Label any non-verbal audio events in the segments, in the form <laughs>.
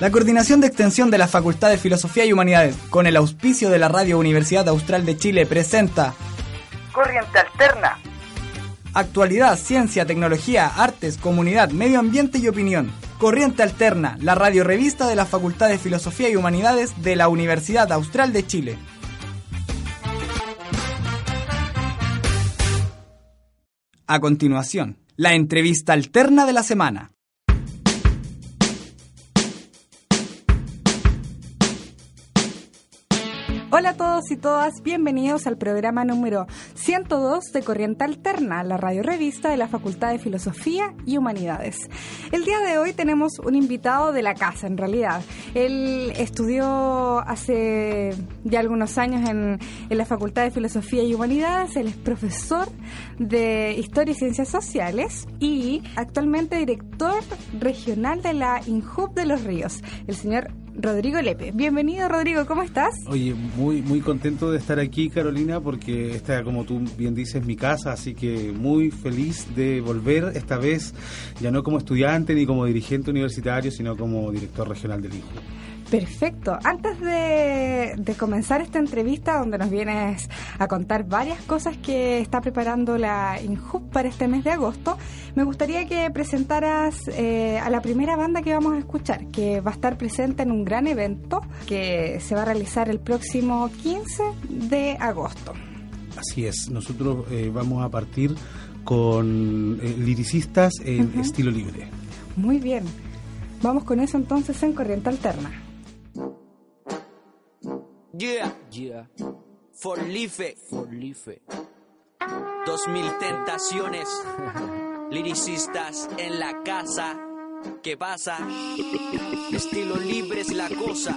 La Coordinación de Extensión de la Facultad de Filosofía y Humanidades, con el auspicio de la Radio Universidad Austral de Chile, presenta Corriente Alterna. Actualidad, ciencia, tecnología, artes, comunidad, medio ambiente y opinión. Corriente Alterna, la radio revista de la Facultad de Filosofía y Humanidades de la Universidad Austral de Chile. A continuación, la entrevista alterna de la semana. Hola a todos y todas, bienvenidos al programa número 102 de Corriente Alterna, la radio revista de la Facultad de Filosofía y Humanidades. El día de hoy tenemos un invitado de la casa, en realidad. Él estudió hace ya algunos años en, en la Facultad de Filosofía y Humanidades, él es profesor de Historia y Ciencias Sociales y actualmente director regional de la INJUB de los Ríos, el señor Rodrigo Lepe. Bienvenido, Rodrigo, ¿cómo estás? Oye, muy muy contento de estar aquí, Carolina, porque esta, como tú bien dices, mi casa, así que muy feliz de volver, esta vez ya no como estudiante ni como dirigente universitario, sino como director regional del INJU. Perfecto. Antes de, de, comenzar esta entrevista, donde nos vienes a contar varias cosas que está preparando la INJUB para este mes de agosto, me gustaría que presentaras eh, a la primera banda que vamos a escuchar, que va a estar presente en un gran evento que se va a realizar el próximo 15 de agosto. Así es. Nosotros eh, vamos a partir con eh, liricistas en uh -huh. estilo libre. Muy bien. Vamos con eso entonces en Corriente Alterna. Yeah, yeah. For Life. For Life. Dos mil tentaciones. <laughs> Liricistas en la casa. ¿Qué pasa? Estilo libre es la cosa.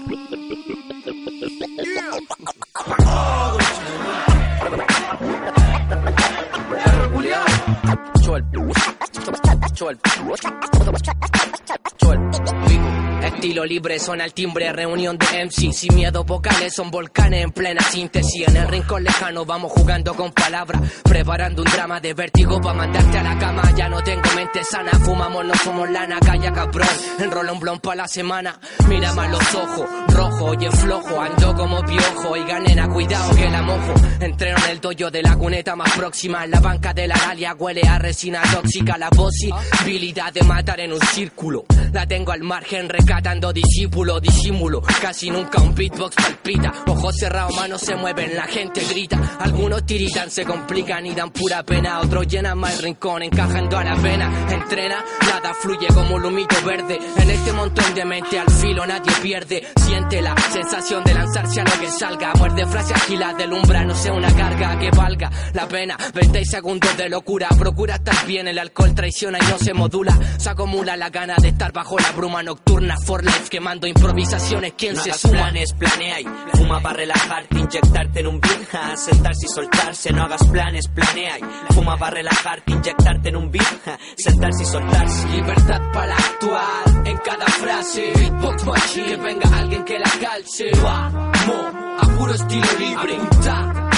Chol. Estilo libre son al timbre, reunión de MC Sin miedo vocales, son volcanes en plena síntesis. En el rincón lejano vamos jugando con palabras Preparando un drama de vértigo para mandarte a la cama. Ya no tengo mente sana, fumamos, no somos lana Calla cabrón, enrola un blon pa' la semana Mira más los ojos, rojo, oye flojo Ando como piojo, y nena, cuidado que la mojo. Entreno en el dojo de la cuneta más próxima. En la banca de la galia huele a resina tóxica. La posibilidad de matar en un círculo. La tengo al margen, rescatando discípulo, disimulo. Casi nunca un beatbox palpita. Ojos cerrados, manos se mueven, la gente grita. Algunos tiritan, se complican y dan pura pena. Otros llenan más el rincón, encajando a la pena. Entrena, nada fluye como un humito verde. En este montón de mente al filo nadie pierde. Siente la sensación de lanzarse a lo que salga. Muerde frase agila del umbra, no sea una carga que valga la pena. 20 segundos de locura, procura estar bien. El alcohol traiciona y no se modula. Se acumula la gana de estar bajo la bruma nocturna. For life quemando improvisaciones. ¿Quién no se hagas suma? planes, planea y fuma para relajarte, inyectarte en un beat, ja, sentarse y soltarse. No hagas planes, planea y fuma para relajarte, inyectarte en un beat, ja, sentarse y soltarse. Libertad para actuar en cada frase. Beatbox machine, que venga alguien que la calce. Vamos, a puro estilo libre.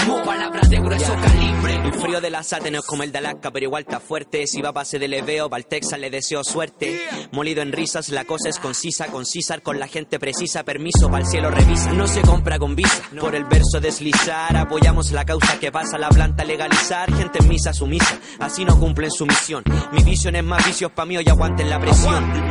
Apuntamos, palabras de grueso calibre. El frío de la sate no es como el de Alaska, pero igual está fuerte. Si va a base de leveo, va al Texas, le deseo suerte. Molido en risas, la cosa es concisa, concisar con la gente precisa. Permiso para el cielo revisa, no se compra con visa. Por el verso deslizar, apoyamos la causa que pasa, la planta legalizar. Gente en misa sumisa, así no cumplen su misión. Mi visión es más vicios pa' mí, hoy aguanten la presión.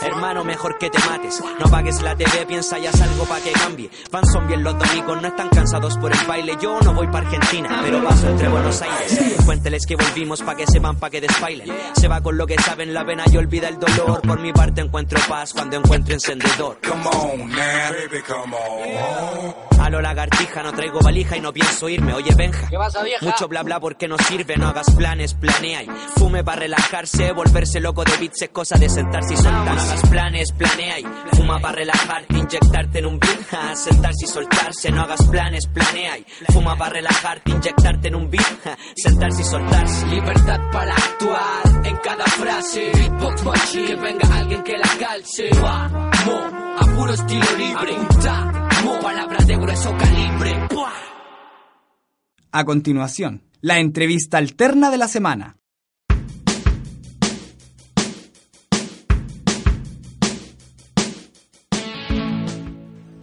Hermano, mejor que te mates. No apagues la TV, piensa ya algo pa' que cambie. Van son bien los domingos, no están cansados por el baile. Yo no voy pa' Argentina, pero paso entre Buenos Aires. Cuénteles que volvimos pa' que sepan, pa' que despailen. Se va con lo que saben, la pena y olvida el dolor. Por mi parte encuentro paz cuando encuentro encendedor. Come on, now, baby, come on. A lo lagartija, no traigo valija y no pienso irme. Oye, Benja. ¿Qué pasa, vieja? Mucho bla bla porque no sirve, no hagas planes, planea y fume para relajarse, volverse loco de beats es cosa de sentarse y soltar. No hagas planes, planea y fuma para relajarte, inyectarte en un beat, sentarse y soltarse. No hagas planes, planea y fuma para relajarte, inyectarte en un beat, sentarse y soltarse. Libertad para actuar en cada frase. Que venga alguien que la calce. Vamos, a puro estilo libre. Apuntamos, palabras de grueso calibre. A continuación, la entrevista alterna de la semana.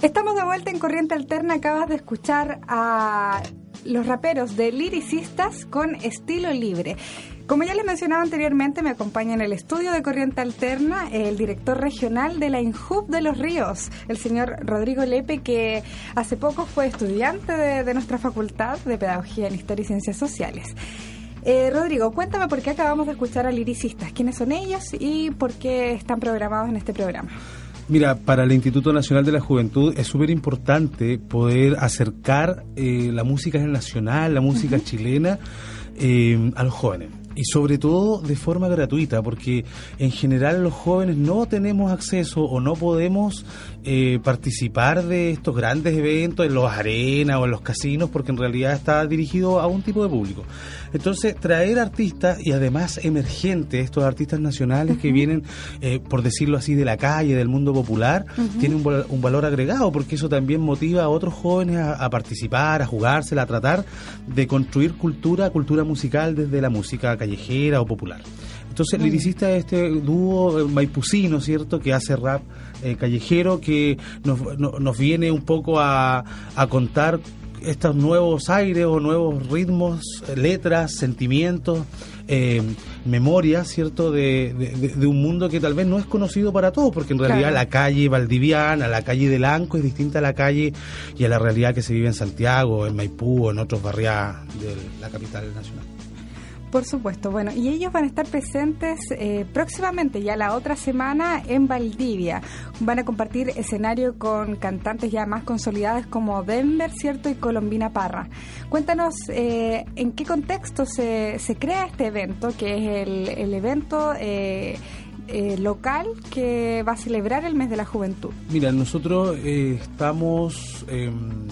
Estamos de vuelta en Corriente Alterna. Acabas de escuchar a los raperos de Liricistas con estilo libre. Como ya les mencionaba anteriormente, me acompaña en el estudio de Corriente Alterna el director regional de la INJUB de Los Ríos, el señor Rodrigo Lepe, que hace poco fue estudiante de, nuestra facultad de Pedagogía en Historia y Ciencias Sociales. Eh, Rodrigo, cuéntame por qué acabamos de escuchar a Liricistas, quiénes son ellos y por qué están programados en este programa. Mira, para el Instituto Nacional de la Juventud es súper importante poder acercar eh, la música nacional, la música chilena eh, a los jóvenes y sobre todo de forma gratuita, porque en general los jóvenes no tenemos acceso o no podemos eh, participar de estos grandes eventos en los arenas o en los casinos, porque en realidad está dirigido a un tipo de público. Entonces, traer artistas y además emergentes, estos artistas nacionales que vienen, eh, por decirlo así, de la calle, del mundo popular, tiene un, valor agregado, porque eso también motiva a otros jóvenes a, participar, a jugársela, a tratar de construir cultura, cultura musical desde la música callejera o popular. Entonces, el liricista es este dúo eh, maipucino, ¿cierto?, que hace rap eh, callejero, que nos, nos, viene un poco a, a contar estos nuevos aires o nuevos ritmos, letras, sentimientos, eh, memoria, ¿cierto?, de, un mundo que tal vez no es conocido para todos, porque en realidad la calle valdiviana, la calle de Lanco es distinta a la calle y a la realidad que se vive en Santiago, en Maipú o en otros barrios de la capital nacional. Por supuesto, bueno, y ellos van a estar presentes eh, próximamente, ya la otra semana, en Valdivia. Van a compartir escenario con cantantes ya más consolidados como Denver, ¿cierto? Y Colombina Parra. Cuéntanos eh, en qué contexto se, se crea este evento, que es el, evento... Eh, local que va a celebrar el mes de la juventud. Mira, nosotros estamos em,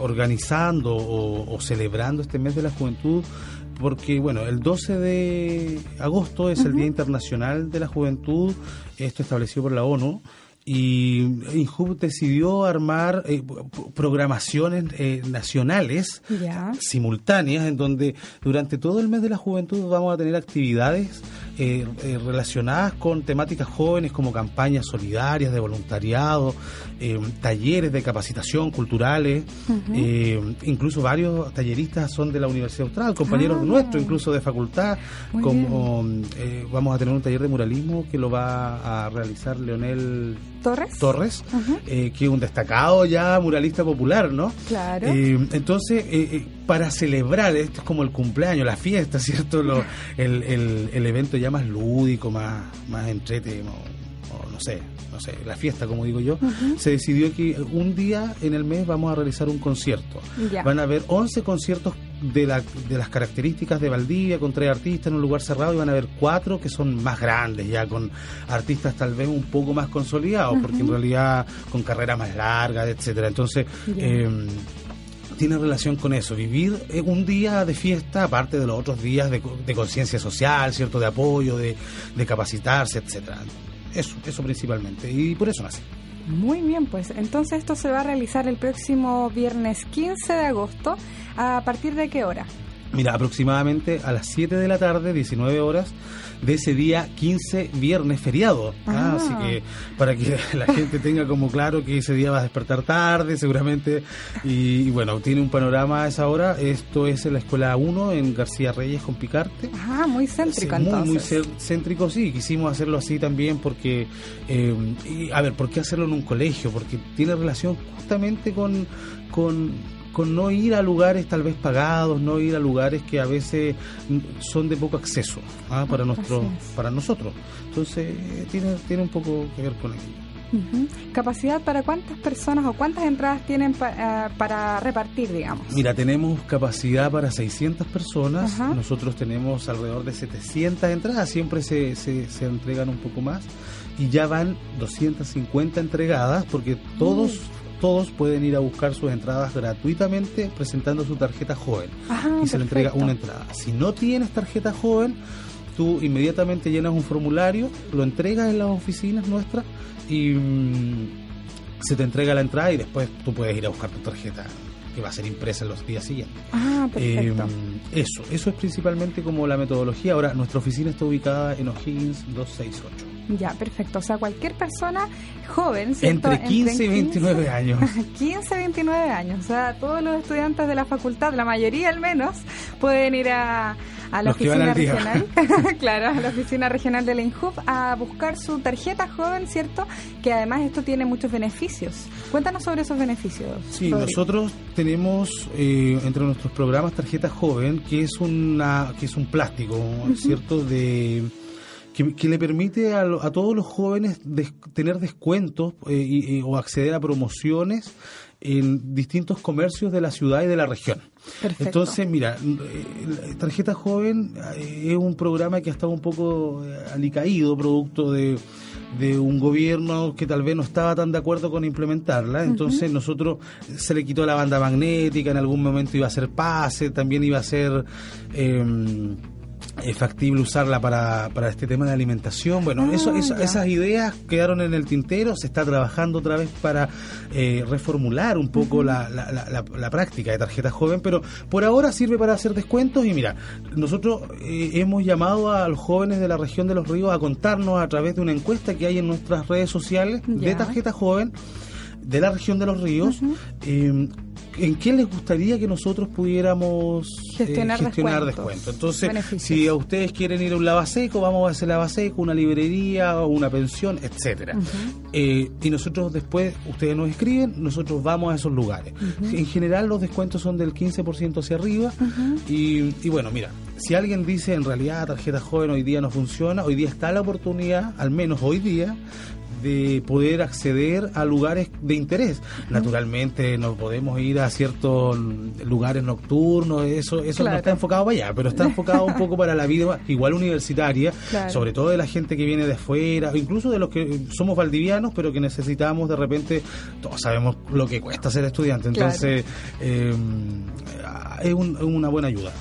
organizando o, celebrando este mes de la juventud porque bueno, el 12 de agosto es el Día Internacional de la Juventud, esto establecido por la ONU, y INJUB decidió armar eh, programaciones eh, nacionales simultáneas en donde durante todo el mes de la juventud vamos a tener actividades eh, relacionadas con temáticas jóvenes como campañas solidarias de voluntariado, talleres de capacitación culturales, incluso varios talleristas son de la Universidad Austral, compañeros ah. nuestros, incluso de facultad, como vamos a tener un taller de muralismo que lo va a realizar Leonel Torres. Torres, eh, que es un destacado ya muralista popular, ¿no? Claro. Eh, entonces, eh, para celebrar, esto es como el cumpleaños, la fiesta, <laughs> ¿cierto? Lo, el, el, evento ya más lúdico, más, más entretenido, no sé, no sé, la fiesta, como digo yo, se decidió que un día en el mes vamos a realizar un concierto. Van a haber 11 conciertos de, la, de las características de Valdivia, con tres artistas en un lugar cerrado, y van a haber cuatro que son más grandes, ya con artistas tal vez un poco más consolidados, porque en realidad con carrera más larga, etcétera. Entonces, em, tiene relación con eso, vivir eh, un día de fiesta, aparte de los otros días de, conciencia social, cierto, de apoyo, de, de capacitarse, etcétera. Eso, eso principalmente, y por eso nace. Muy bien, pues entonces esto se va a realizar el próximo viernes 15 de agosto. ¿A partir de qué hora? Mira, aproximadamente a las 7 de la tarde, 19 horas, de ese día 15 viernes feriado. ¿ah? Así que para que <laughs> la gente tenga como claro que ese día va a despertar tarde seguramente y, bueno, tiene un panorama a esa hora. Esto es en la Escuela 1 en García Reyes con Picarte. Ah, muy céntrico muy, Muy céntrico, sí. Quisimos hacerlo así también porque, eh, a ver, ¿por qué hacerlo en un colegio? Porque tiene relación justamente con... con con no ir a lugares tal vez pagados, no ir a lugares que a veces son de poco acceso ¿ah? para nuestro, para nosotros. Entonces tiene, tiene un poco que ver con ello. ¿Capacidad para cuántas personas o cuántas entradas tienen eh, para repartir, digamos? Mira, tenemos capacidad para 600 personas, nosotros tenemos alrededor de 700 entradas, siempre se, se, se, entregan un poco más y ya van 250 entregadas porque todos todos pueden ir a buscar sus entradas gratuitamente presentando su tarjeta joven. Y se le entrega una entrada. Si no tienes tarjeta joven, tú inmediatamente llenas un formulario, lo entregas en las oficinas nuestras y mm, se te entrega la entrada y después tú puedes ir a buscar tu tarjeta que va a ser impresa en los días siguientes. Ah, perfecto. Eh, eso, eso es principalmente como la metodología. Ahora, nuestra oficina está ubicada en O'Higgins 268. Ya, perfecto. O sea, cualquier persona joven, ¿cierto? Entre 15 y 29 <laughs> años. 15 y 29 años. O sea, todos los estudiantes de la facultad, la mayoría al menos, pueden ir a, a la Los oficina regional, <laughs> <laughs> claro, a la oficina regional de la INJUF a buscar su tarjeta joven, ¿cierto? Que además esto tiene muchos beneficios. Cuéntanos sobre esos beneficios. Sí, Rodrigo. nosotros tenemos eh, entre nuestros programas tarjeta joven, que es una que es un plástico, ¿cierto? De que, que le permite a, lo- a todos los jóvenes des- tener descuentos eh, y- y- o acceder a promociones en distintos comercios de la ciudad y de la región. Perfecto. Entonces, mira, eh, Tarjeta Joven eh, es un programa que ha estado un poco eh, alicaído, producto de, de un gobierno que tal vez no estaba tan de acuerdo con implementarla. Entonces, nosotros se le quitó la banda magnética, en algún momento iba a ser pase, también iba a ser. eh, es factible usarla para, para este tema de alimentación. Bueno, Ah, eso, eso- ya. esas ideas quedaron en el tintero, se está trabajando otra vez para eh, reformular un poco la, la- la- la- la práctica de tarjeta joven, pero por ahora sirve para hacer descuentos y mira, nosotros eh, hemos llamado a los jóvenes de la región de los ríos a contarnos a través de una encuesta que hay en nuestras redes sociales de tarjeta joven de la región de los ríos. eh, ¿En qué les gustaría que nosotros pudiéramos eh, Gestionar descuentos, descuentos? Entonces, beneficios. si a ustedes quieren ir a un lavaseco, vamos a hacer lavaseco, una librería, una pensión, etcétera. Eh, y nosotros después, ustedes nos escriben, nosotros vamos a esos lugares. En general los descuentos son del 15% hacia arriba. y, y bueno, mira, si alguien dice en realidad tarjeta joven hoy día no funciona, hoy día está la oportunidad, al menos hoy día, de poder acceder a lugares de interés. Naturalmente no podemos ir a ciertos lugares nocturnos, eso eso Claro. no está enfocado para allá, pero está enfocado un poco para la vida igual universitaria, Claro. sobre todo de la gente que viene de afuera, incluso de los que somos valdivianos, pero que necesitamos de repente, todos sabemos lo que cuesta ser estudiante, Claro. entonces eh, es un- es una buena ayuda.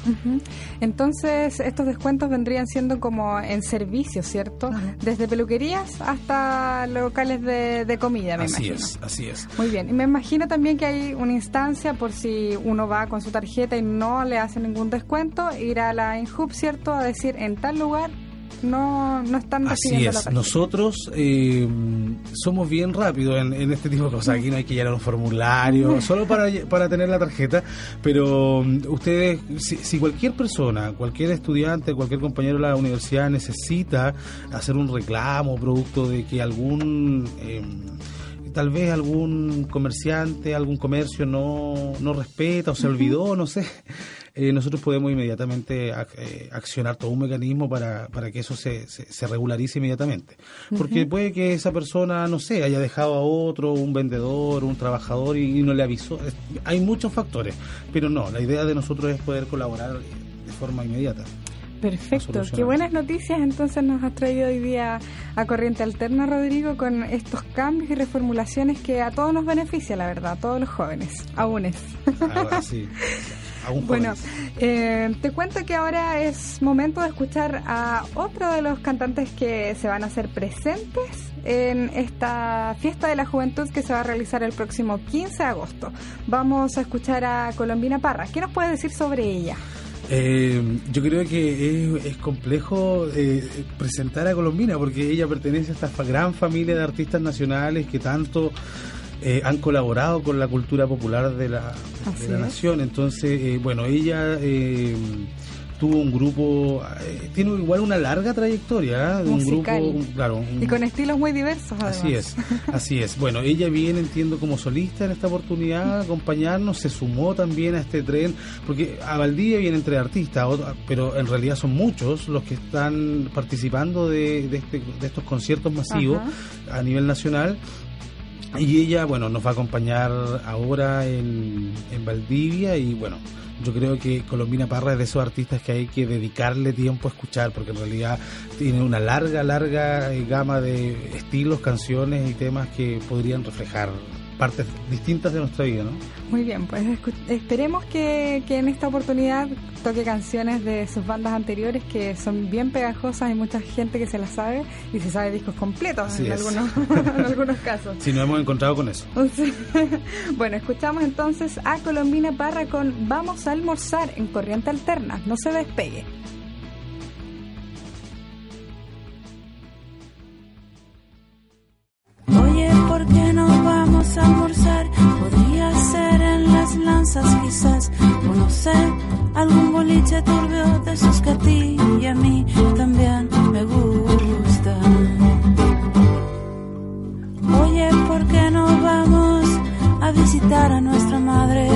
Entonces, estos descuentos vendrían siendo como en servicios, ¿cierto? Desde peluquerías hasta locales de, de comida, me Así imagino. es, así es. Muy bien, y me imagino también que hay una instancia por si uno va con su tarjeta y no le hacen ningún descuento, ir a la INHUB, ¿cierto? A decir, en tal lugar no, no están Así recibiendo la es, nosotros eh, somos bien rápidos en, en este tipo de cosas. Aquí no hay que llenar un formulario, solo para, para tener la tarjeta. Pero mm, ustedes, si, si cualquier persona, cualquier estudiante, cualquier compañero de la universidad necesita hacer un reclamo producto de que algún. eh, Tal vez algún comerciante, algún comercio no, no respeta o se olvidó, no sé. Eh, nosotros podemos inmediatamente ac- eh, accionar todo un mecanismo para, para que eso se, se, se regularice inmediatamente. Porque puede que esa persona, no sé, haya dejado a otro, un vendedor, un trabajador y, y no le avisó. Es- hay muchos factores, pero no, la idea de nosotros es poder colaborar de forma inmediata. Perfecto, qué buenas noticias entonces nos has traído hoy día a Corriente Alterna, Rodrigo, con estos cambios y reformulaciones que a todos nos beneficia, la verdad, a todos los jóvenes, aún es. Sí, <laughs> Bueno, eh, te cuento que ahora es momento de escuchar a otro de los cantantes que se van a hacer presentes en esta fiesta de la juventud que se va a realizar el próximo 15 de agosto. Vamos a escuchar a Colombina Parra. ¿Qué nos puedes decir sobre ella? Eh, yo creo que es, es complejo eh, presentar a Colombina porque ella pertenece a esta gran familia de artistas nacionales que tanto eh, han colaborado con la cultura popular de la, de la nación. Entonces, eh, bueno, ella eh, tuvo un grupo, eh, tiene igual una larga trayectoria, ¿eh? de un Musical. grupo, un- claro, un- Y con estilos muy diversos, además. Así es, así es. Bueno, ella viene, entiendo, como solista en esta oportunidad, a acompañarnos, se sumó también a este tren, porque a Valdivia vienen tres artistas, pero en realidad son muchos los que están participando de, de este- de estos conciertos masivos a nivel nacional. Y ella, bueno, nos va a acompañar ahora en, en Valdivia y bueno, yo creo que Colombina Parra es de esos artistas que hay que dedicarle tiempo a escuchar porque en realidad tiene una larga, larga eh, gama de estilos, canciones y temas que podrían reflejar partes distintas de nuestra vida, ¿no? Muy bien, pues esperemos que, que, en esta oportunidad toque canciones de sus bandas anteriores que son bien pegajosas, hay mucha gente que se las sabe y se sabe discos completos en algunos, <laughs> en algunos casos. Sí, nos hemos encontrado con eso. <laughs> bueno, escuchamos entonces a Colombina Parra con Vamos a almorzar en Corriente Alterna, no se despegue. Almorzar? Podría ser en las lanzas quizás, o no sé, algún boliche turbio de esos que a ti y a mí también me gustan. Oye, ¿por qué no vamos a visitar a nuestra madre?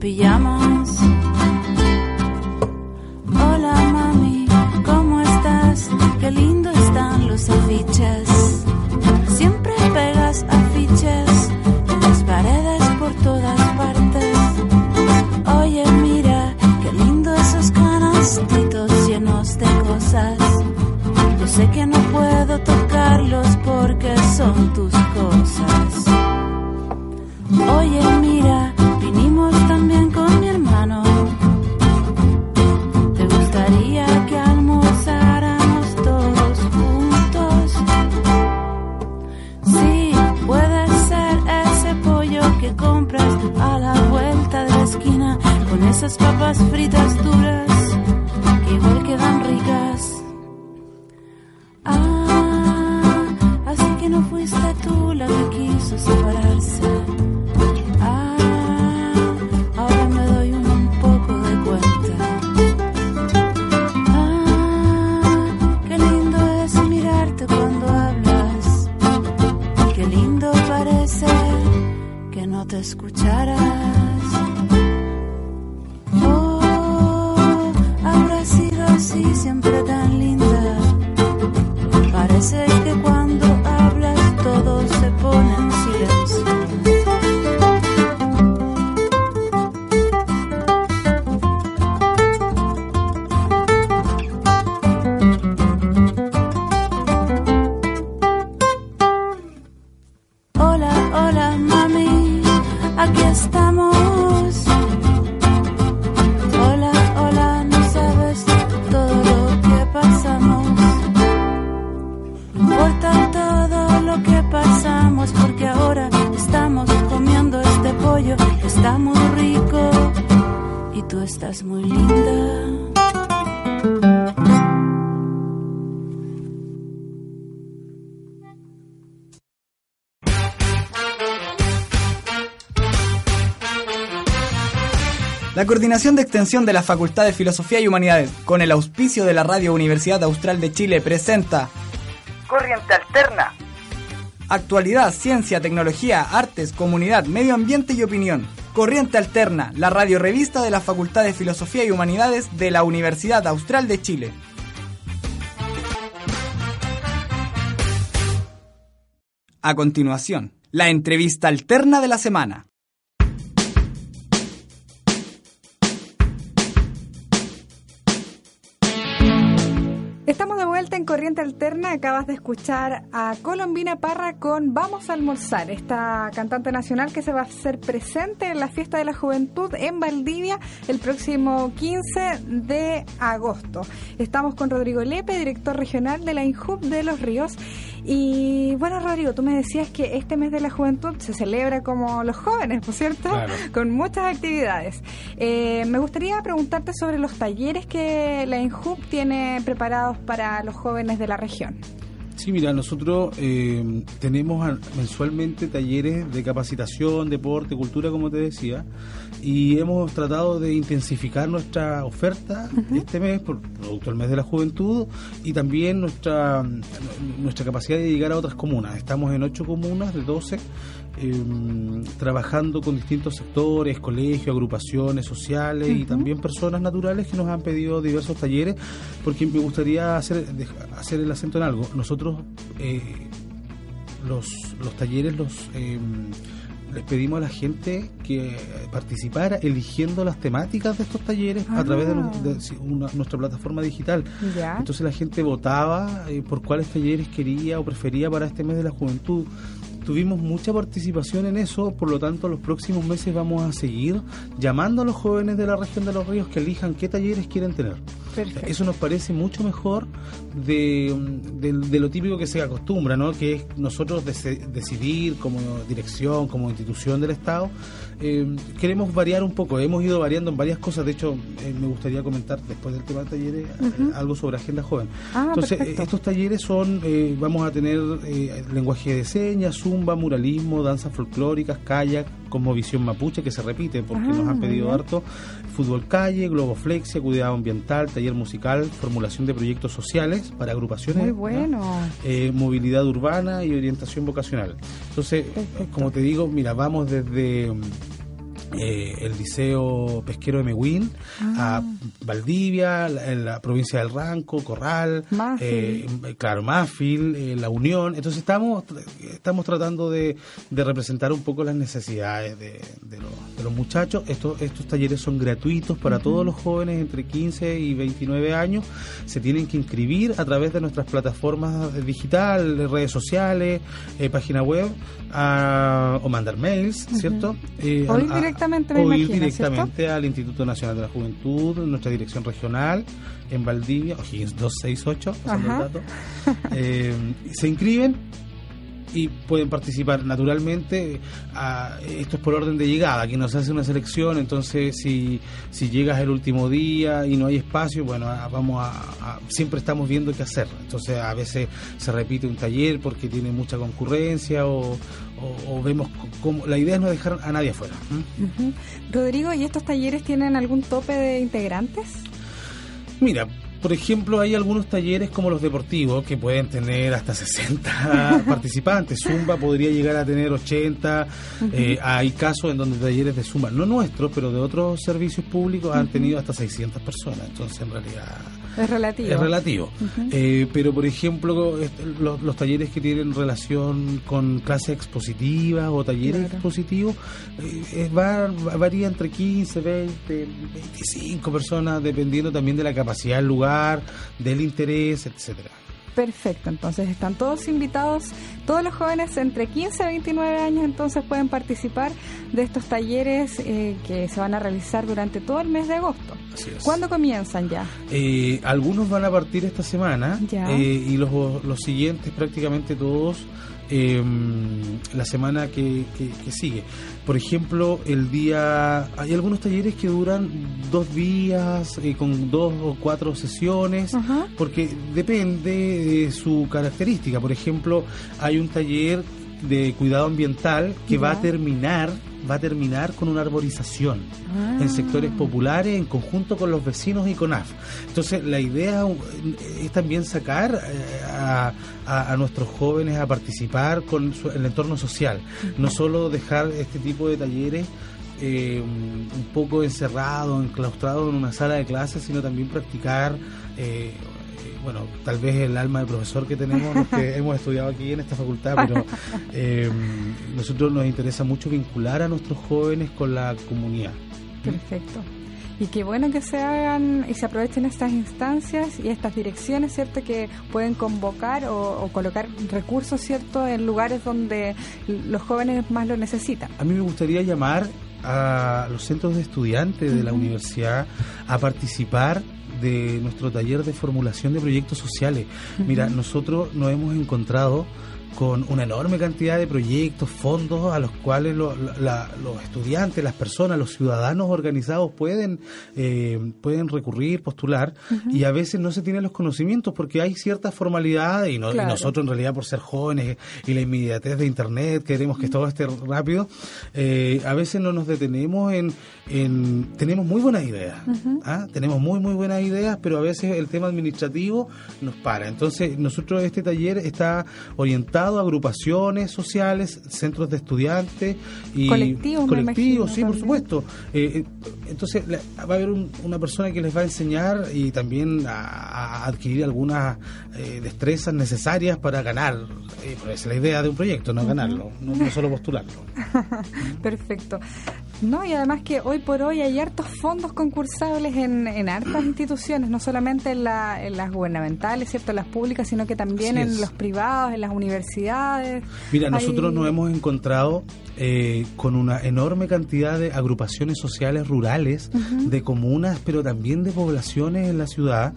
En Coordinación de Extensión de la Facultad de Filosofía y Humanidades, con el auspicio de la Radio Universidad Austral de Chile, presenta Corriente Alterna. Actualidad, ciencia, tecnología, artes, comunidad, medio ambiente y opinión. Corriente Alterna, la radio revista de la Facultad de Filosofía y Humanidades de la Universidad Austral de Chile. A continuación, la entrevista alterna de la semana. Estamos de vuelta en Corriente Alterna. Acabas de escuchar a Colombina Parra con Vamos a almorzar, esta cantante nacional que se va a hacer presente en la fiesta de la juventud en Valdivia el próximo 15 de agosto. Estamos con Rodrigo Lepe, director regional de la INJUB de Los Ríos. Y bueno, Rodrigo, tú me decías que este mes de la juventud se celebra como los jóvenes, ¿por cierto? Claro. <laughs> Con muchas actividades. Eh, me gustaría preguntarte sobre los talleres que la INJUB tiene preparados para los jóvenes de la región. Sí, mira, nosotros eh, tenemos mensualmente talleres de capacitación, deporte, cultura, como te decía, y hemos tratado de intensificar nuestra oferta este mes, por producto del mes de la juventud, y también nuestra, nuestra capacidad de llegar a otras comunas. Estamos en ocho comunas de 12, eh, trabajando con distintos sectores, colegios, agrupaciones sociales y también personas naturales que nos han pedido diversos talleres, porque me gustaría hacer, hacer el acento en algo. Nosotros eh, los, los talleres los eh, les pedimos a la gente que participara eligiendo las temáticas de estos talleres a través de, nu- de una- nuestra plataforma digital. Ya. Entonces la gente votaba eh, por cuáles talleres quería o prefería para este mes de la juventud. Tuvimos mucha participación en eso, por lo tanto los próximos meses vamos a seguir llamando a los jóvenes de la región de los ríos que elijan qué talleres quieren tener. Perfecto. Eso nos parece mucho mejor de, de- de lo típico que se acostumbra, ¿no? que es nosotros decidir como dirección, como institución del Estado. Eh, queremos variar un poco, hemos ido variando en varias cosas, de hecho eh, me gustaría comentar después del tema de talleres eh, algo sobre Agenda Joven. Ah, Entonces, perfecto. eh, estos talleres son, eh, vamos a tener lenguaje de señas, zumba, muralismo, danzas folclóricas, kayak, cosmovisión mapuche, que se repite porque Ah, nos han muy pedido harto, fútbol calle, globoflexia, cuidado ambiental, taller musical, formulación de proyectos sociales para agrupaciones. Muy ¿no? bueno. eh, movilidad urbana y orientación vocacional. Entonces, Perfecto. como te digo, mira, vamos desde eh, el Liceo Pesquero de Mehuín Ah. a Valdivia, la, en la provincia del Ranco, Corral, eh, claro, Mafil, eh, La Unión. Entonces estamos estamos tratando de, de representar un poco las necesidades de, de los, de los muchachos. Estos, estos talleres son gratuitos para todos los jóvenes entre 15 y 29 años. Se tienen que inscribir a través de nuestras plataformas digitales, redes sociales, eh, página web, a- o mandar mails, ¿cierto? Eh, a- directamente, me o ir directamente al Instituto Nacional de la Juventud, nuestra dirección regional en Valdivia, O'Higgins 268, pasando el Ajá. dato. Eh, se inscriben y pueden participar naturalmente. a- esto es por orden de llegada, aquí nos hace una selección, entonces si, si llegas el último día y no hay espacio, bueno, a- vamos a, a- siempre estamos viendo qué hacer. Entonces a veces se repite un taller porque tiene mucha concurrencia o, o- o vemos cómo... La idea es no dejar a nadie afuera. Rodrigo, ¿y estos talleres tienen algún tope de integrantes? Mira, por ejemplo, hay algunos talleres como los deportivos que pueden tener hasta 60 <laughs> participantes. Zumba podría llegar a tener 80. Eh, hay casos en donde talleres de Zumba, no nuestros, pero de otros servicios públicos, han tenido hasta 600 personas. Entonces, en realidad, Es relativo. es relativo. Eh, pero, por ejemplo, los, los talleres que tienen relación con clases expositivas o talleres Claro. expositivos, eh, va- varía entre 15, 20, 25 personas, dependiendo también de la capacidad del lugar, del interés, etcétera. Perfecto, entonces están todos invitados, todos los jóvenes entre 15 y 29 años entonces pueden participar de estos talleres eh, que se van a realizar durante todo el mes de agosto. ¿Cuándo comienzan ya? Eh, algunos van a partir esta semana Ya. eh, y los, los siguientes prácticamente todos eh, la semana que, que- que sigue. Por ejemplo, el día... Hay algunos talleres que duran dos días eh, con dos o cuatro sesiones Ajá. porque depende de su característica. Por ejemplo, hay un taller de cuidado ambiental que Ya. va a terminar va a terminar con una arborización Ah. en sectores populares en conjunto con los vecinos y con AF. Entonces la idea es también sacar eh, a, a- a nuestros jóvenes a participar con su- el entorno social, no solo dejar este tipo de talleres eh, un poco encerrado, enclaustrado en una sala de clases, sino también practicar, eh, bueno, tal vez el alma de profesor que tenemos, los que <laughs> hemos estudiado aquí en esta facultad, pero eh, nosotros nos interesa mucho vincular a nuestros jóvenes con la comunidad. Perfecto. Y qué bueno que se hagan y se aprovechen estas instancias y estas direcciones, ¿cierto? Que pueden convocar o, o colocar recursos, ¿cierto? En lugares donde los jóvenes más lo necesitan. A mí me gustaría llamar a los centros de estudiantes de la universidad a participar de nuestro taller de formulación de proyectos sociales. Mira, nosotros nos hemos encontrado con una enorme cantidad de proyectos, fondos a los cuales lo- la- los estudiantes, las personas, los ciudadanos organizados pueden, eh, pueden recurrir, postular, y a veces no se tienen los conocimientos porque hay ciertas formalidades y, no- y nosotros en realidad por ser jóvenes y la inmediatez de Internet, queremos que todo esté rápido, eh, a veces no nos detenemos en... en- tenemos muy buenas ideas, ¿ah? tenemos muy, muy buenas ideas, pero a veces el tema administrativo nos para. Entonces, nosotros este taller está orientado a agrupaciones sociales, centros de estudiantes y Colectivos, colectivos, sí, por supuesto. Eh, eh, entonces, la- va a haber un- una persona que les va a enseñar y también a, a adquirir algunas eh, destrezas necesarias para ganar. Eh, pues esa es la idea de un proyecto, no ganarlo, no, no solo postularlo. <laughs> Perfecto. No, y además que hoy por hoy hay hartos fondos concursables en, en hartas <clears throat> instituciones, no solamente en, la- en las gubernamentales, ¿cierto? En las públicas, sino que también en los privados, en las universidades. Mira, Hay- nosotros nos hemos encontrado eh, con una enorme cantidad de agrupaciones sociales rurales, de comunas, pero también de poblaciones en la ciudad,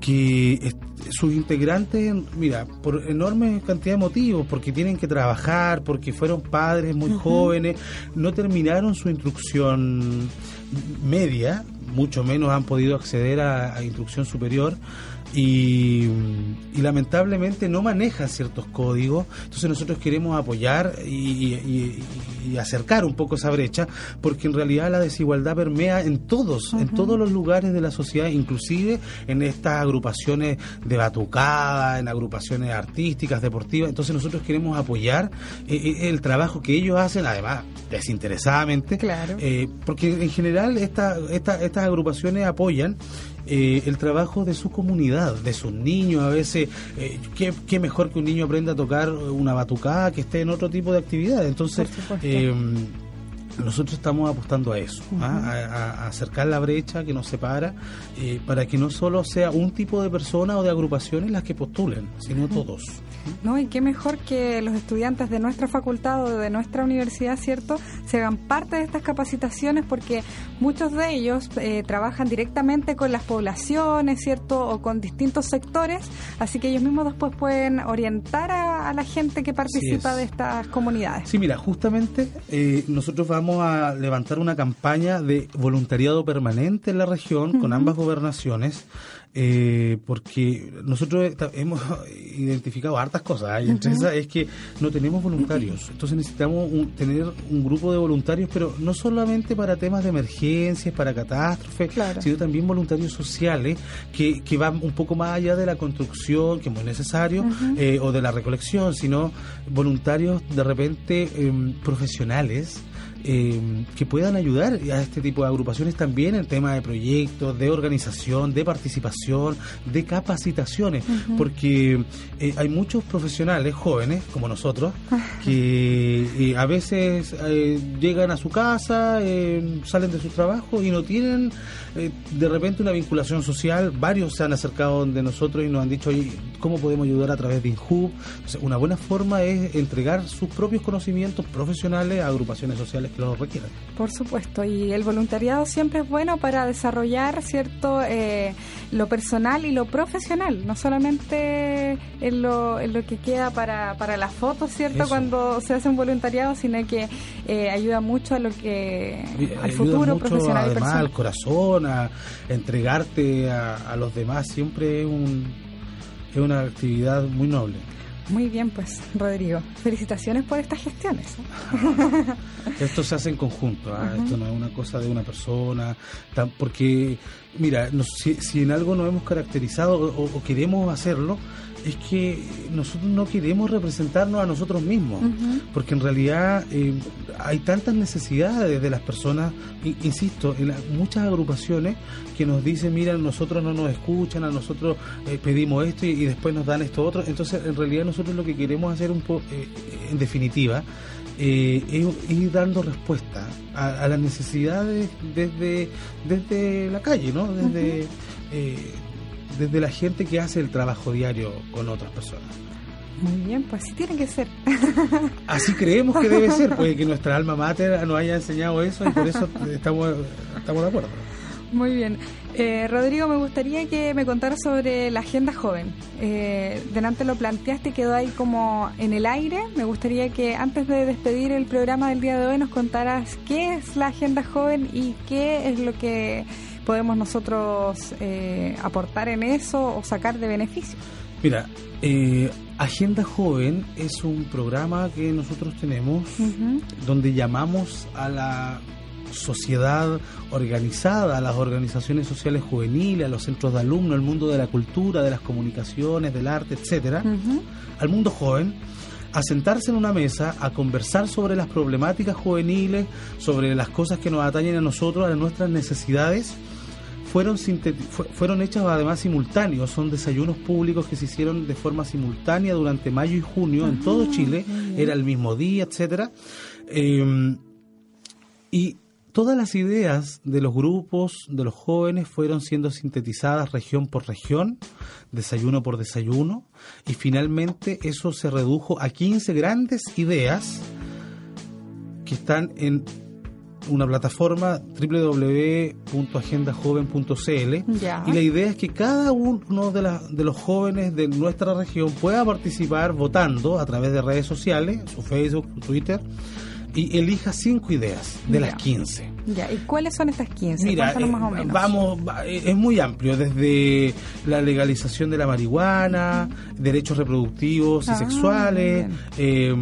que sus integrantes, mira, por enorme cantidad de motivos, porque tienen que trabajar, porque fueron padres muy jóvenes, no terminaron su instrucción media, mucho menos han podido acceder a, a instrucción superior y, y lamentablemente no manejan ciertos códigos. Entonces nosotros queremos apoyar y, y- y acercar un poco esa brecha, porque en realidad la desigualdad permea en todos, en todos los lugares de la sociedad, inclusive en estas agrupaciones de batucada, en agrupaciones artísticas, deportivas. Entonces nosotros queremos apoyar eh, eh, el trabajo que ellos hacen, además desinteresadamente, Claro. eh, porque en general esta, esta- estas agrupaciones apoyan eh, el trabajo de su comunidad, de sus niños. A veces, eh, ¿qué, qué mejor que un niño aprenda a tocar una batucada que esté en otro tipo de actividad. Entonces, eh, nosotros estamos apostando a eso, ¿ah? a, a- a acercar la brecha que nos separa, eh, para que no solo sea un tipo de personas o de agrupaciones las que postulen, sino todos. ¿No? Y qué mejor que los estudiantes de nuestra facultad o de nuestra universidad, ¿cierto?, se hagan parte de estas capacitaciones porque muchos de ellos eh, trabajan directamente con las poblaciones, ¿cierto?, o con distintos sectores, así que ellos mismos después pueden orientar a, a la gente que participa es. de estas comunidades. Sí, mira, justamente eh, nosotros vamos a levantar una campaña de voluntariado permanente en la región con ambas gobernaciones, eh, porque nosotros hemos <laughs> identificado hartas cosas, ¿eh? y entre esas es que no tenemos voluntarios, entonces necesitamos un- tener un grupo de voluntarios, pero no solamente para temas de emergencias, para catástrofes, Claro. sino también voluntarios sociales que, que van un poco más allá de la construcción, que es muy necesario, eh, o de la recolección, sino voluntarios de repente em, profesionales. Em, que puedan ayudar a este tipo de agrupaciones también en temas de proyectos, de organización, de participación, de capacitaciones, porque eh, hay muchos profesionales jóvenes como nosotros <laughs> que eh, a veces eh, llegan a su casa, eh, salen de su trabajo y no tienen eh, de repente una vinculación social. Varios se han acercado de nosotros y nos han dicho "Oye, cómo podemos ayudar a través de INHUB. Entonces, una buena forma es entregar sus propios conocimientos profesionales a agrupaciones sociales que lo requieran. Por supuesto, y el voluntariado siempre es bueno para desarrollar cierto eh, lo personal y lo profesional, no solamente en lo, en lo que queda para, para la foto, ¿cierto? Eso. Cuando se hace un voluntariado, sino que eh, ayuda mucho a lo que al Ayuda futuro mucho, profesional y además personal. al corazón, a entregarte a, a los demás, siempre es, un, es una actividad muy noble. Muy bien, pues, Rodrigo. Felicitaciones por estas gestiones. <laughs> Esto se hace en conjunto, ¿ah? esto no es una cosa de una persona, tan- porque, mira, si, si en algo nos hemos caracterizado o, o queremos hacerlo, es que nosotros no queremos representarnos a nosotros mismos, porque en realidad eh, hay tantas necesidades de las personas, insisto, en las- muchas agrupaciones que nos dicen, mira, nosotros no nos escuchan, a nosotros eh, pedimos esto y, y después nos dan esto otro, entonces en realidad nosotros lo que queremos hacer un poco, en definitiva, eh, es ir dando respuesta a, a las necesidades desde, desde la calle, ¿no? Desde, eh, desde la gente que hace el trabajo diario con otras personas. Muy bien, pues sí tiene que ser. <laughs> Así creemos que debe ser, puede que nuestra alma mater nos haya enseñado eso y por eso estamos, estamos de acuerdo. Muy bien. Eh, Rodrigo, me gustaría que me contaras sobre la agenda joven. Eh, delante lo planteaste, quedó ahí como en el aire. Me gustaría que antes de despedir el programa del día de hoy nos contaras qué es la agenda joven y qué es lo que podemos nosotros eh, aportar en eso o sacar de beneficio. Mira, eh, Agenda Joven es un programa que nosotros tenemos donde llamamos a la sociedad organizada, a las organizaciones sociales juveniles, a los centros de alumnos, al mundo de la cultura, de las comunicaciones, del arte, etcétera, al mundo joven, a sentarse en una mesa, a conversar sobre las problemáticas juveniles, sobre las cosas que nos atañen a nosotros, a nuestras necesidades, fueron, fueron hechas además simultáneos, son desayunos públicos que se hicieron de forma simultánea durante mayo y junio en todo Chile, era el mismo día, etcétera. Eh, y todas las ideas de los grupos, de los jóvenes, fueron siendo sintetizadas región por región, desayuno por desayuno, y finalmente eso se redujo a 15 grandes ideas que están en una plataforma www.agendajoven.cl y la idea es que cada uno de, la- de los jóvenes de nuestra región pueda participar votando a través de redes sociales, su Facebook, su Twitter, y elija cinco ideas de Ya. las 15. Ya, ¿y cuáles son estas 15? Mira, eh, más o menos. vamos, va- eh, es muy amplio, desde la legalización de la marihuana, derechos reproductivos y Ah, sexuales, muy eh,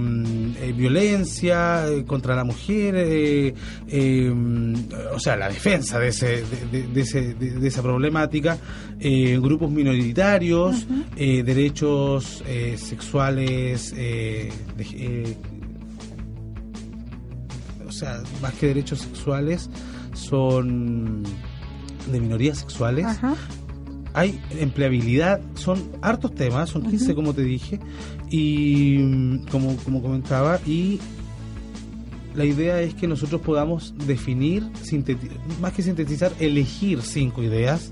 eh, violencia eh, contra la mujer, eh, eh, o sea, la defensa de, ese, de, de- de ese- de- esa problemática, eh, grupos minoritarios, eh, derechos eh, sexuales, eh, de- eh, sea, más que derechos sexuales, son de minorías sexuales. Ajá. Hay empleabilidad, son hartos temas, son 15 como te dije, y mm, como, como comentaba, y la idea es que nosotros podamos definir, más que sintetizar, elegir cinco ideas,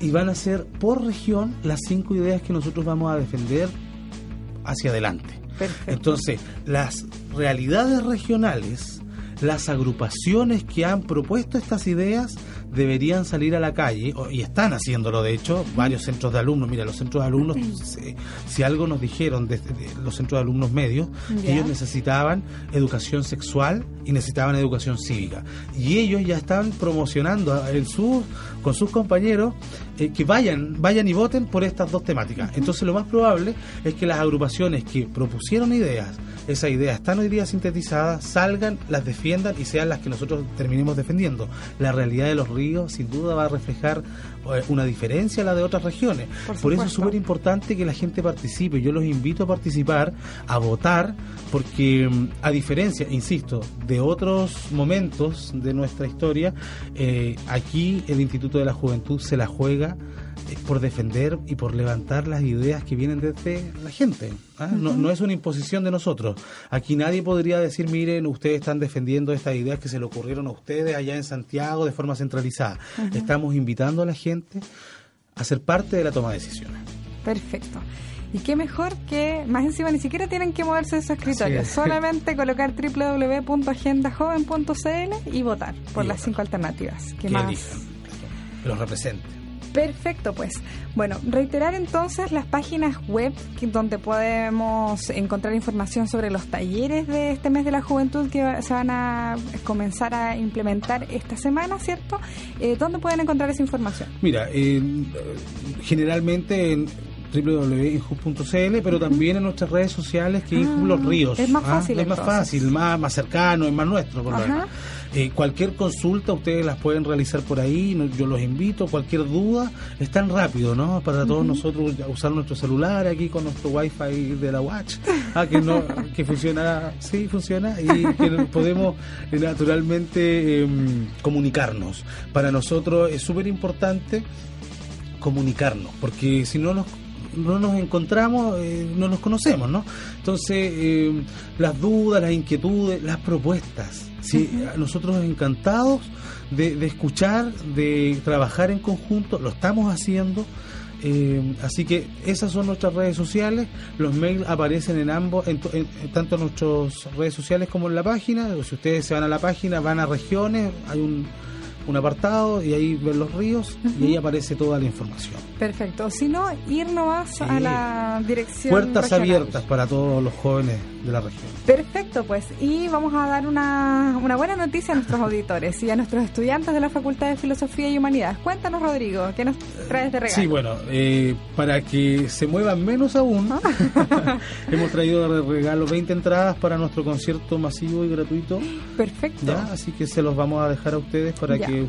y van a ser por región las cinco ideas que nosotros vamos a defender hacia adelante. Perfecto. Entonces, las realidades regionales, las agrupaciones que han propuesto estas ideas deberían salir a la calle, y están haciéndolo de hecho, varios centros de alumnos. Mira, los centros de alumnos, si, si algo nos dijeron desde de los centros de alumnos medios, que ellos necesitaban educación sexual y necesitaban educación cívica. Y ellos ya están promocionando en sus, con sus compañeros eh, que vayan, vayan y voten por estas dos temáticas. Entonces lo más probable es que las agrupaciones que propusieron ideas, esas ideas están hoy día sintetizadas, salgan, las defiendan y sean las que nosotros terminemos defendiendo. La realidad de los ríos sin duda va a reflejar eh, una diferencia a la de otras regiones. Por Por, eso es súper importante que la gente participe. Yo los invito a participar, a votar, porque mm, a diferencia, insisto, de otros momentos de nuestra historia, eh, aquí el Instituto de la Juventud se la juega eh, por defender y por levantar las ideas que vienen desde la gente. ¿ah? no, no es una imposición de nosotros. Aquí nadie podría decir, miren, ustedes están defendiendo estas ideas que se le ocurrieron a ustedes allá en Santiago de forma centralizada. Estamos invitando a la gente a ser parte de la toma de decisiones. Perfecto. Y qué mejor que, más encima, ni siquiera tienen que moverse de su escritorio, es. solamente colocar www.agendajoven.cl y votar por Y las votar. cinco alternativas. ¿Qué más? Los representen. Perfecto, pues. Bueno, reiterar entonces las páginas web que- donde podemos encontrar información sobre los talleres de este mes de la juventud que va- se van a comenzar a implementar esta semana, ¿cierto? Eh, ¿Dónde pueden encontrar esa información? Mira, eh, generalmente en www.inhub.cl, pero también en nuestras redes sociales que Ah, Los Ríos. es más ¿ah? fácil, Es más fácil, más, más cercano, es más nuestro. Por lo Ajá. Eh, cualquier consulta ustedes las pueden realizar por ahí, yo los invito, cualquier duda, es tan rápido, ¿no? Para todos nosotros usar nuestro celular aquí con nuestro wifi de la Watch, ah, que, no, <laughs> que funciona, sí, funciona, y que podemos eh, naturalmente em, comunicarnos. Para nosotros es súper importante comunicarnos, porque si no nos no nos encontramos, eh, no nos conocemos, ¿no? Entonces, eh, las dudas, las inquietudes, las propuestas, ¿sí? nosotros encantados de, de escuchar, de trabajar en conjunto, lo estamos haciendo. eh, así que esas son nuestras redes sociales, los mails aparecen en ambos, en- en tanto en nuestras redes sociales como en la página. Si ustedes se van a la página, van a regiones, hay un, un apartado y ahí ven los ríos y ahí aparece toda la información. Perfecto. Si no, ir nomás Sí. a la dirección. Puertas regional. abiertas para todos los jóvenes de la región. Perfecto, pues. Y vamos a dar una, una buena noticia a nuestros auditores y a nuestros estudiantes de la Facultad de Filosofía y Humanidades. Cuéntanos, Rodrigo, ¿qué nos traes de regalo? Sí, bueno, eh, para que se muevan menos aún, <laughs> hemos traído de regalo 20 entradas para nuestro concierto masivo y gratuito. Perfecto. ¿ya? Así que se los vamos a dejar a ustedes para Ya. que...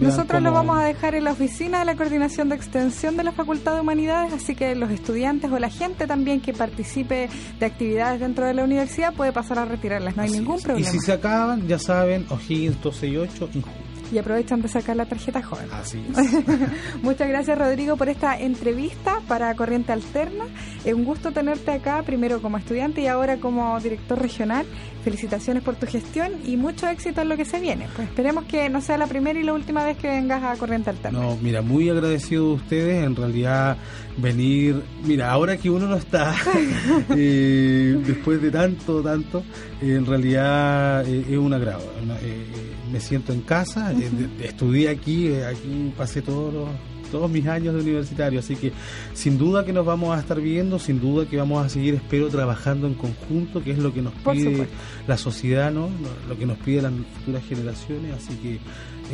Nosotros lo cómo- vamos a dejar en la oficina de la Coordinación de Extensión de la Facultad de Humanidades, así que los estudiantes o la gente también que participe de actividades dentro de la universidad puede pasar a retirarlas, no hay Así ningún es. problema. Y si se acaban, ya saben, O'Higgins 268 en julio. Y aprovechan de sacar la tarjeta joven. Así es. <laughs> Muchas gracias Rodrigo por esta entrevista para Corriente Alterna. Es un gusto tenerte acá, primero como estudiante y ahora como director regional. Felicitaciones por tu gestión y mucho éxito en lo que se viene. Pues esperemos que no sea la primera y la última vez que vengas a Corriente Alterna. No, mira, muy agradecido de ustedes. En realidad, venir. Mira, ahora que uno no está, <laughs> eh, después de tanto, tanto, eh, en realidad eh, es un agrado. Una- eh, me siento en casa, eh, estudié aquí, eh, aquí pasé todos los- todos mis años de universitario, así que sin duda que nos vamos a estar viendo, sin duda que vamos a seguir, espero, trabajando en conjunto, que es lo que nos Por pide supuesto. la sociedad, ¿no? Lo- lo que nos pide las futuras generaciones, así que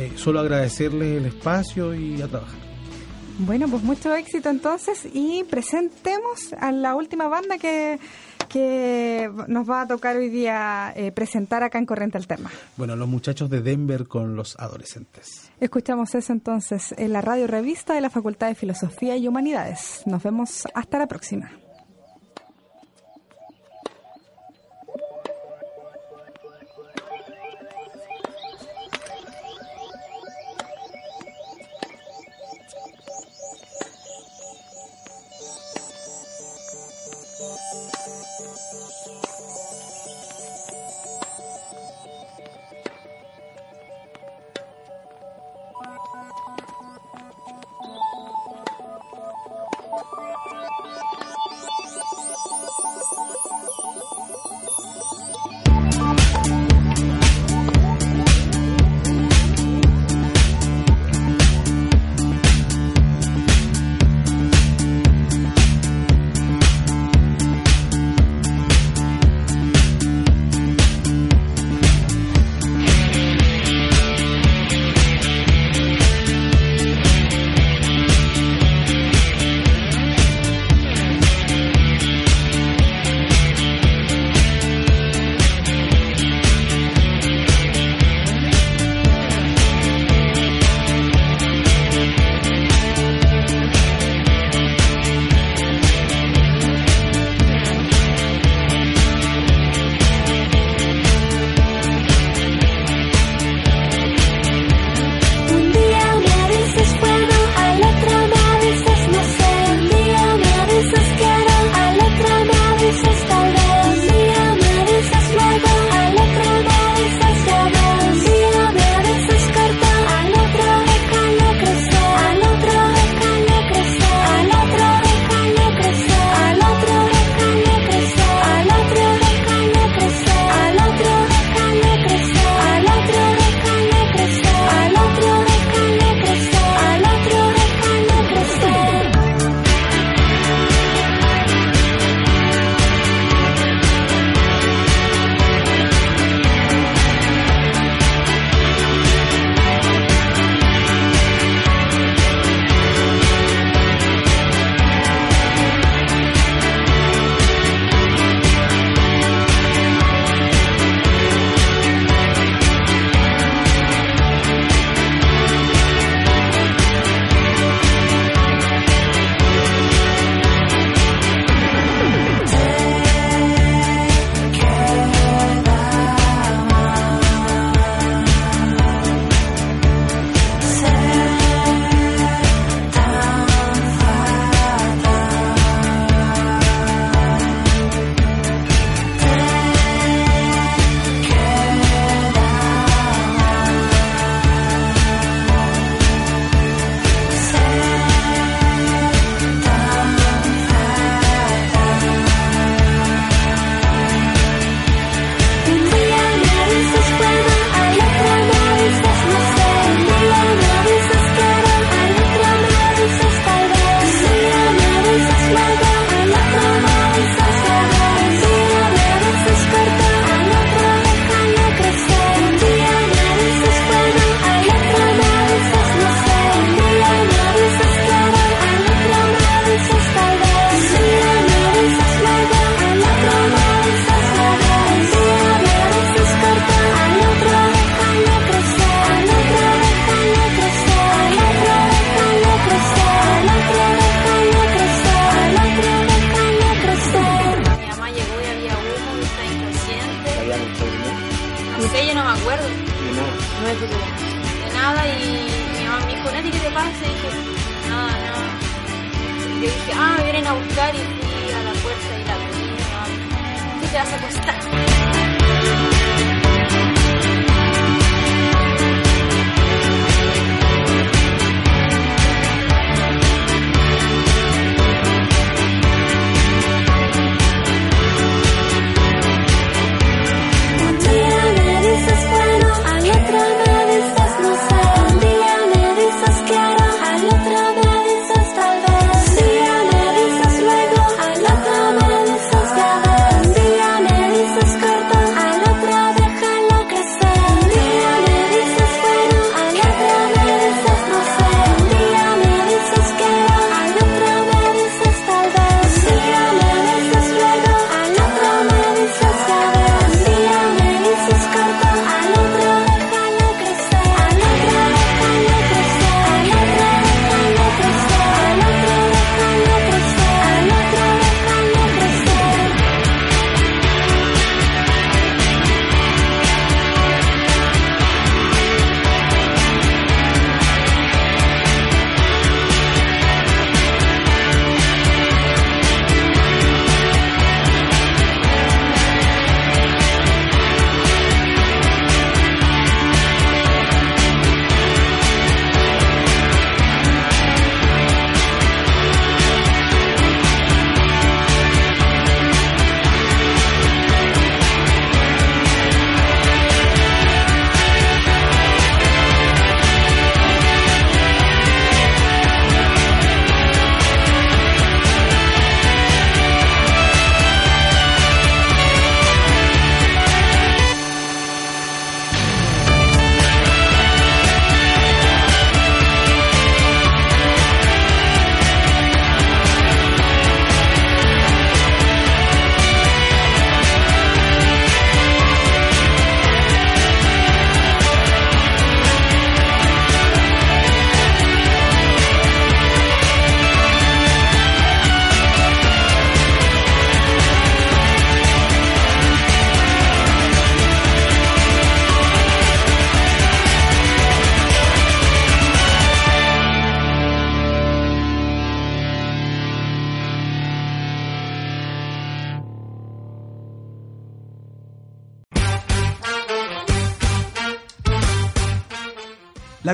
eh, solo agradecerles el espacio y a trabajar. Bueno, pues mucho éxito entonces y presentemos a la última banda que, que nos va a tocar hoy día eh, presentar acá en Corriente Alterna. Bueno, los muchachos de Denver con los adolescentes. Escuchamos eso entonces en la radio revista de la Facultad de Filosofía y Humanidades. Nos vemos hasta la próxima.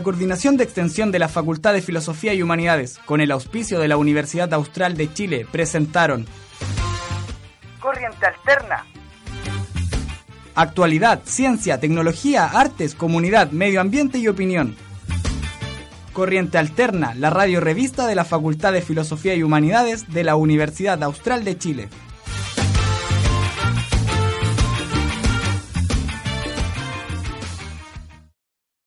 Coordinación de Extensión de la Facultad de Filosofía y Humanidades, con el auspicio de la Universidad Austral de Chile, presentaron Corriente Alterna. Actualidad, ciencia, tecnología, artes, comunidad, medio ambiente y opinión. Corriente Alterna, la radio revista de la Facultad de Filosofía y Humanidades de la Universidad Austral de Chile.